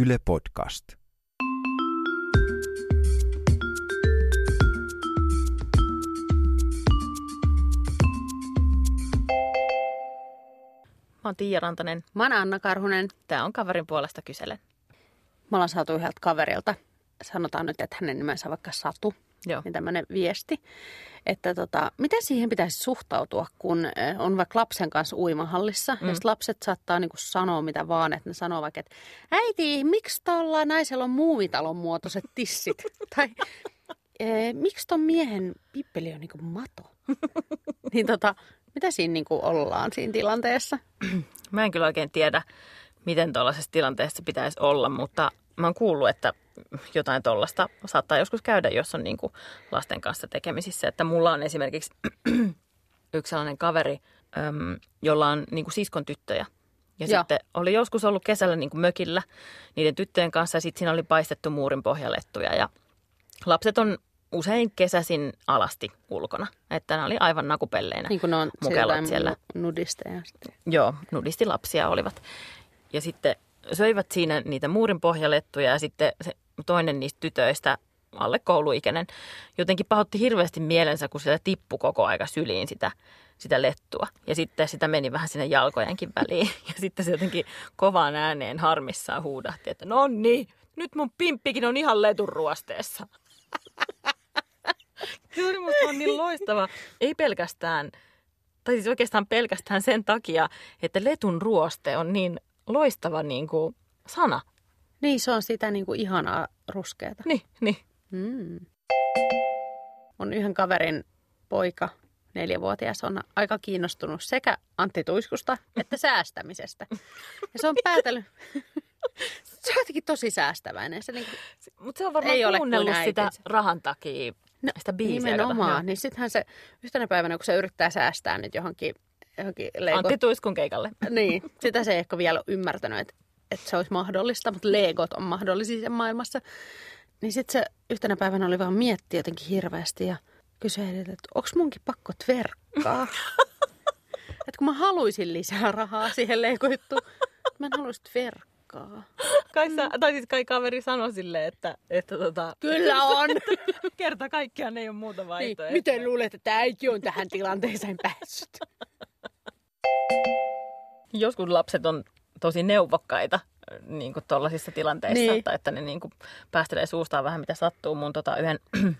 Yle Podcast. Mä oon Tiia Rantanen. Mä oon Anna Karhunen. Tää on kaverin puolesta kyselen. Me ollaan saatu yhdeltä kaverilta, sanotaan nyt, että hänen nimensä on vaikka Satu, Joo. niin tämmöinen viesti, että tota, miten siihen pitäisi suhtautua, kun on vaikka lapsen kanssa uimahallissa, mm. ja lapset saattaa niinku sanoa mitä vaan, että ne sanoo vaikka, että äiti, miksi tuolla naisella on muumitalon muotoiset tissit? tai e, miksi ton miehen pippeli on niinku mato? niin tota, mitä siinä niinku ollaan siinä tilanteessa? Mä en kyllä oikein tiedä, miten tuollaisessa tilanteessa pitäisi olla, mutta mä oon kuullut, että jotain tuollaista saattaa joskus käydä, jos on niin kuin lasten kanssa tekemisissä. Että mulla on esimerkiksi yksi sellainen kaveri, jolla on niin kuin siskon tyttöjä. Ja Joo. sitten oli joskus ollut kesällä niin kuin mökillä niiden tyttöjen kanssa ja sitten siinä oli paistettu muurin pohjalettuja. Ja lapset on usein kesäsin alasti ulkona. Että ne oli aivan nakupelleinä. Niin kuin ne on siellä. nu- nudisteja sitten. Joo, nudistilapsia olivat. Ja sitten söivät siinä niitä muurin pohjalettuja ja sitten se toinen niistä tytöistä, alle kouluikäinen, jotenkin pahoitti hirveästi mielensä, kun siellä tippui koko aika syliin sitä, sitä lettua. Ja sitten sitä meni vähän sinne jalkojenkin väliin. Ja sitten se jotenkin kovaan ääneen harmissaan huudahti, että no niin, nyt mun pimppikin on ihan letun ruosteessa. Se oli musta vaan niin loistava. Ei pelkästään, tai siis oikeastaan pelkästään sen takia, että letun ruoste on niin loistava niin kuin sana. Niin, se on sitä niin kuin ihanaa ruskeata. Niin, niin. Mm. Mun yhden kaverin poika, neljävuotias, on aika kiinnostunut sekä Antti Tuiskusta että säästämisestä. Ja se on päätellyt, se on jotenkin tosi säästäväinen. Se niinku, Mutta se on varmaan Ei ole kuunnellut kuin sitä äitinsä. rahan takia, no, sitä biisiä. nimenomaan, niin sittenhän se yhtenä päivänä, kun se yrittää säästää nyt johonkin, johonkin Antti Tuiskun keikalle. Niin, sitä se ei ehkä vielä ole ymmärtänyt, että, että se olisi mahdollista, mutta legot on mahdollisia sen maailmassa. Niin sitten se yhtenä päivänä oli vaan mietti jotenkin hirveästi ja kysyi, että onko munkin pakko tverkkaa? että kun mä haluaisin lisää rahaa siihen legojuttuun, mä en haluaisi tverkkaa. Kai, sä, tai siis kai kaveri sanoi silleen, että, että tota, Kyllä on! kerta kaikkiaan ei ole muuta niin, vaihtoehtoa. miten luulet, että äiti on tähän tilanteeseen päässyt? Joskus lapset on tosi neuvokkaita niin kuin tuollaisissa tilanteissa, Niin. tai että ne niin kuin päästelee suustaan vähän mitä sattuu. Mun tota, yhden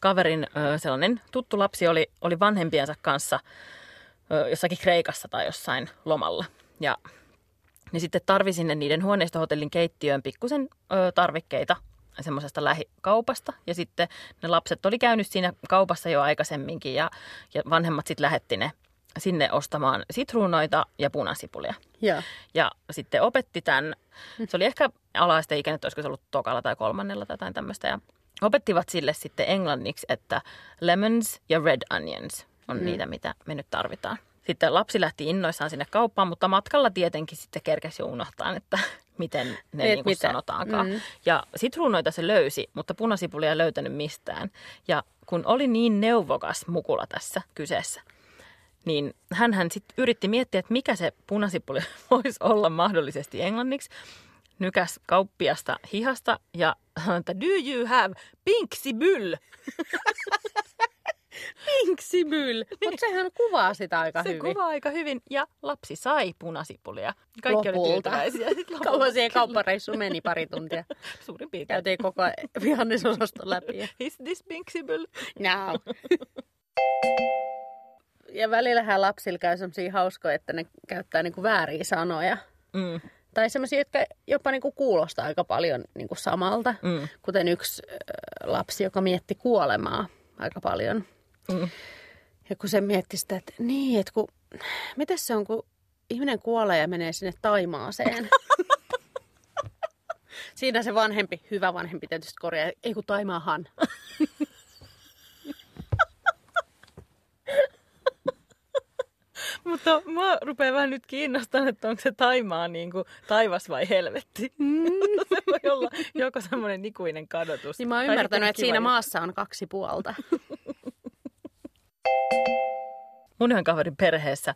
kaverin sellainen tuttu lapsi oli, oli vanhempiensa kanssa jossakin Kreikassa tai jossain lomalla. Ja niin sitten tarvi sinne niiden huoneistohotellin keittiöön pikkusen ö, tarvikkeita semmoisesta lähikaupasta. Ja sitten ne lapset oli käynyt siinä kaupassa jo aikaisemminkin ja, ja vanhemmat sitten lähetti ne sinne ostamaan sitruunoita ja punasipulia. Joo. Ja sitten opetti tämän, se oli ehkä alaasteikäinen, että olisiko se ollut tokalla tai kolmannella tai jotain tämmöistä. Ja opettivat sille sitten englanniksi, että lemons ja red onions on mm. niitä, mitä me nyt tarvitaan. Sitten lapsi lähti innoissaan sinne kauppaan, mutta matkalla tietenkin sitten kerkesi jo unohtaa, että miten ne Et niin kuin sanotaankaan. Mm. Ja sitruunoita se löysi, mutta punasipulia ei löytänyt mistään. Ja kun oli niin neuvokas mukula tässä kyseessä, niin hän sitten yritti miettiä, että mikä se punasipuli voisi olla mahdollisesti englanniksi. Nykäs kauppiasta hihasta ja sanoi, että do you have pink sibyl? Pinksibyl. Mutta sehän kuvaa sitä aika Se hyvin. kuvaa aika hyvin ja lapsi sai punasipulia. Kaikki oli Lopulta. tyytyväisiä. Sitten lopulta Kauan siihen kauppareissu meni pari tuntia. Suurin piirtein. Käytiin koko vihannesosasto läpi. Is this pink sibyl? No. Ja välillähän lapsilla käy sellaisia hauskoja, että ne käyttää niinku vääriä sanoja. Mm, Tai sellaisia, jotka jopa niinku kuulostaa aika paljon niinku samalta. mm, Kuten yksi lapsi, joka mietti kuolemaa aika paljon. mm. Ja kun se mietti sitä, että niin, että kun, miten se on, kun ihminen kuolee ja menee sinne Taimaaseen. Siinä se vanhempi, hyvä vanhempi tietysti korjaa, ei kun Taimaahan. Mutta mua rupeaa vähän nyt kiinnostamaan, että onko se Taimaa niin kuin taivas vai helvetti. Mm. se voi olla joko semmoinen ikuinen kadotus. Niin mä oon ymmärtänyt, että siinä juttu. maassa on kaksi puolta. Mun yhden kaverin perheessä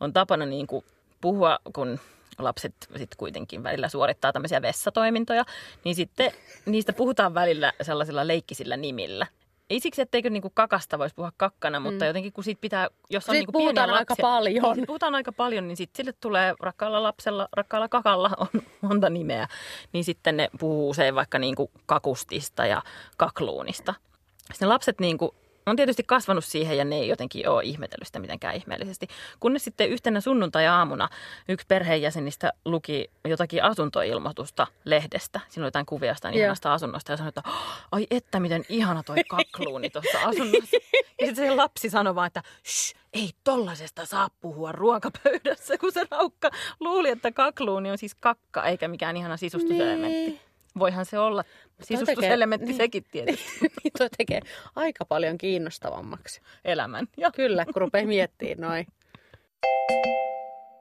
on tapana niin kuin puhua, kun lapset sitten kuitenkin välillä suorittaa tämmöisiä vessatoimintoja, niin sitten niistä puhutaan välillä sellaisilla leikkisillä nimillä. Ei siksi, etteikö niinku kakasta voisi puhua kakkana, mutta Mm. jotenkin kun siitä pitää, jos on Siitä niinku pieniä puhutaan aika lapsia, paljon. Niin, puhutaan aika paljon, niin sitten sille tulee rakkaalla lapsella, rakkaalla kakalla on monta nimeä, niin sitten ne puhuu usein vaikka niinku kakustista ja kakluunista. Sitten ne lapset niinku, on tietysti kasvanut siihen ja ne ei jotenkin ole ihmetellyt sitä mitenkään ihmeellisesti. Kunnes sitten yhtenä sunnuntai-aamuna yksi perheenjäsenistä luki jotakin asuntoilmoitusta lehdestä. Siinä oli jotain kuvia jostain Joo. ihanasta asunnosta ja sanoi, että "Oh, ai että miten ihana toi kakluuni tuossa asunnossa. Ja sitten se lapsi sanoi vaan, että Shh, ei tollasesta saa puhua ruokapöydässä, kun se raukka luuli, että kakluuni on siis kakka eikä mikään ihana sisustuselementti. Niin. Voihan se olla sisustuselementti niin. sekin tietysti Niin toi tekee aika paljon kiinnostavammaksi. elämän. Ja Kyllä, kun rupeaa miettimään noin.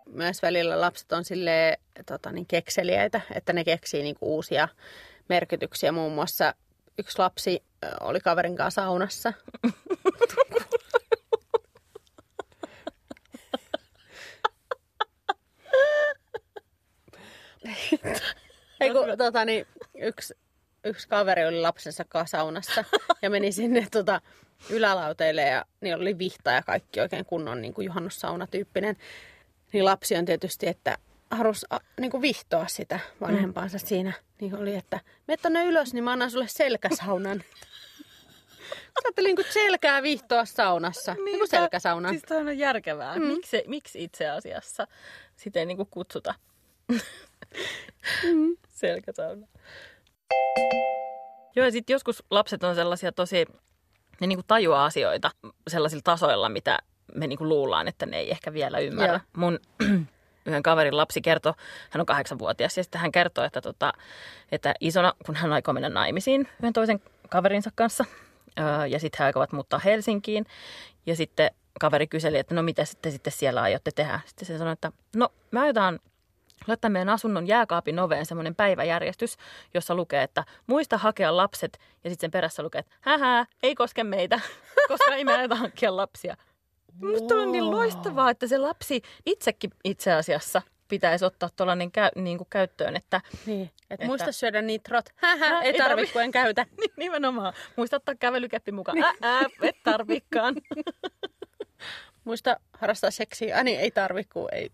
Myös välillä lapset on sille tota, niin kekseliäitä, että ne keksii niinku uusia merkityksiä. Muun muassa yksi lapsi oli kaverin kanssa saunassa. Ei kun, tota, niin, yksi, yksi kaveri oli lapsensa kanssa saunassa ja meni sinne tota, ylälauteille ja niillä oli vihta ja kaikki oikein kunnon niin kuin juhannussaunatyyppinen. Niin lapsi on tietysti, että harus a, niin kuin vihtoa sitä vanhempaansa mm. siinä. Niin oli, että me tonne ylös, niin mä annan sulle selkäsaunan. Mä ajattelin, niin kuin selkää vihtoa saunassa. Niin, kuin selkäsaunan. Siis on järkevää. Mm. Miksi, miksi itse asiassa sitä ei niinku kutsuta Mm. selkäsauna? Joo, ja sitten joskus lapset on sellaisia tosi, ne niinku tajuaa asioita sellaisilla tasoilla, mitä me niinku luullaan, että ne ei ehkä vielä ymmärrä. Joo. Mun yhden kaverin lapsi kertoi, hän on kahdeksanvuotias, ja sitten hän kertoi, että, tota, että isona, kun hän aikoo mennä naimisiin yhden toisen kaverinsa kanssa, ja sitten he aikovat muuttaa Helsinkiin, ja sitten kaveri kyseli, että no mitä sitten, sitten siellä aiotte tehdä. Sitten se sanoi, että no me aiotaan laittaa meidän asunnon jääkaapin oveen semmoinen päiväjärjestys, jossa lukee, että muista hakea lapset, ja sitten sen perässä lukee, että hähää, ei koske meitä, koska ei me hankkia lapsia. Minusta on niin Wow. loistavaa, että se lapsi itsekin itse asiassa pitäisi ottaa tuollainen käy, niin kuin käyttöön, että Niin, että Että- muista syödä nitrot. Hähä, Hä, ei ei tarvi, kun en käytä. Ni- Nimenomaan. Muista ottaa kävelykeppi mukaan. Ää, ää, et tarvikaan. Muista harrastaa seksiä. Niin, ei tarvi, kun ei.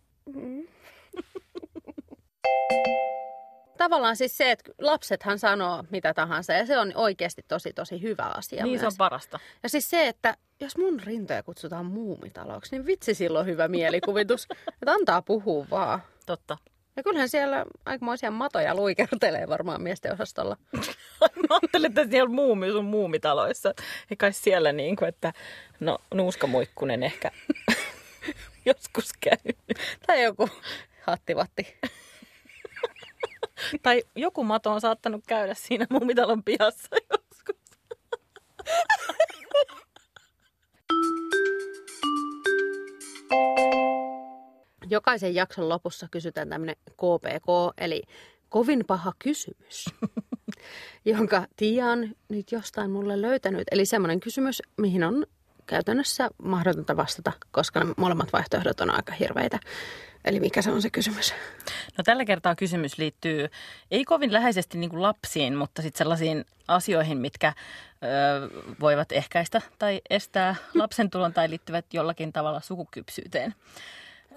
Tavallaan siis se, että lapsethan sanoo mitä tahansa ja se on oikeasti tosi tosi hyvä asia niin se myös. on parasta. Ja siis se, että jos mun rintoja kutsutaan muumitaloksi, niin vitsi silloin hyvä mielikuvitus. että antaa puhua vaan. Totta. Ja kyllähän siellä aikamoisia matoja luikertelee varmaan miesten osastolla. Mä ajattelin, että siellä muumi sun muumitaloissa. Ei kai siellä niin kuin, että no nuuskamuikkunen ehkä joskus käy. Tai joku hattivatti. Tai joku mato on saattanut käydä siinä muumitalon pihassa joskus. Jokaisen jakson lopussa kysytään tämmöinen KPK, eli kovin paha kysymys, jonka Tiia on nyt jostain mulle löytänyt. Eli semmoinen kysymys, mihin on käytännössä mahdotonta vastata, koska ne molemmat vaihtoehdot on aika hirveitä. Eli mikä se on se kysymys? No tällä kertaa kysymys liittyy ei kovin läheisesti niin kuin lapsiin, mutta sitten sellaisiin asioihin, mitkä ö, voivat ehkäistä tai estää lapsen tulon tai liittyvät jollakin tavalla sukukypsyyteen.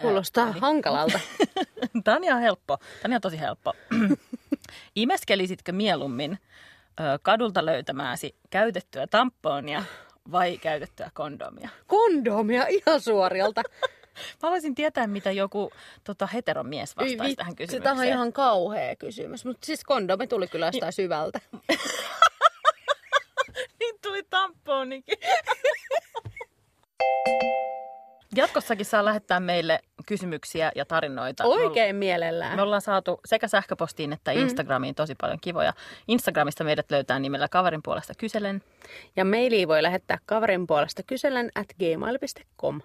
Kuulostaa hankalalta. Tämä on ihan helppo. Tämä on ihan tosi helppo. Imeskelisitkö mieluummin ö, kadulta löytämääsi käytettyä tamponia vai käytettyä kondomia? Kondomia ihan suorilta. Mä haluaisin tietää, mitä joku tota, heteromies vastaisi Vitsi, tähän kysymykseen. Tämä on ihan kauhea kysymys, mutta siis kondomi tuli kyllä jostain syvältä. Niin tuli tamponikin. Jatkossakin saa lähettää meille kysymyksiä ja tarinoita. Oikein mielellään. Me ollaan saatu sekä sähköpostiin että Instagramiin tosi paljon kivoja. Instagramista meidät löytää nimellä kaverin puolesta kyselen. Ja mailiin voi lähettää kaverin puolesta kysellen at gmail.com.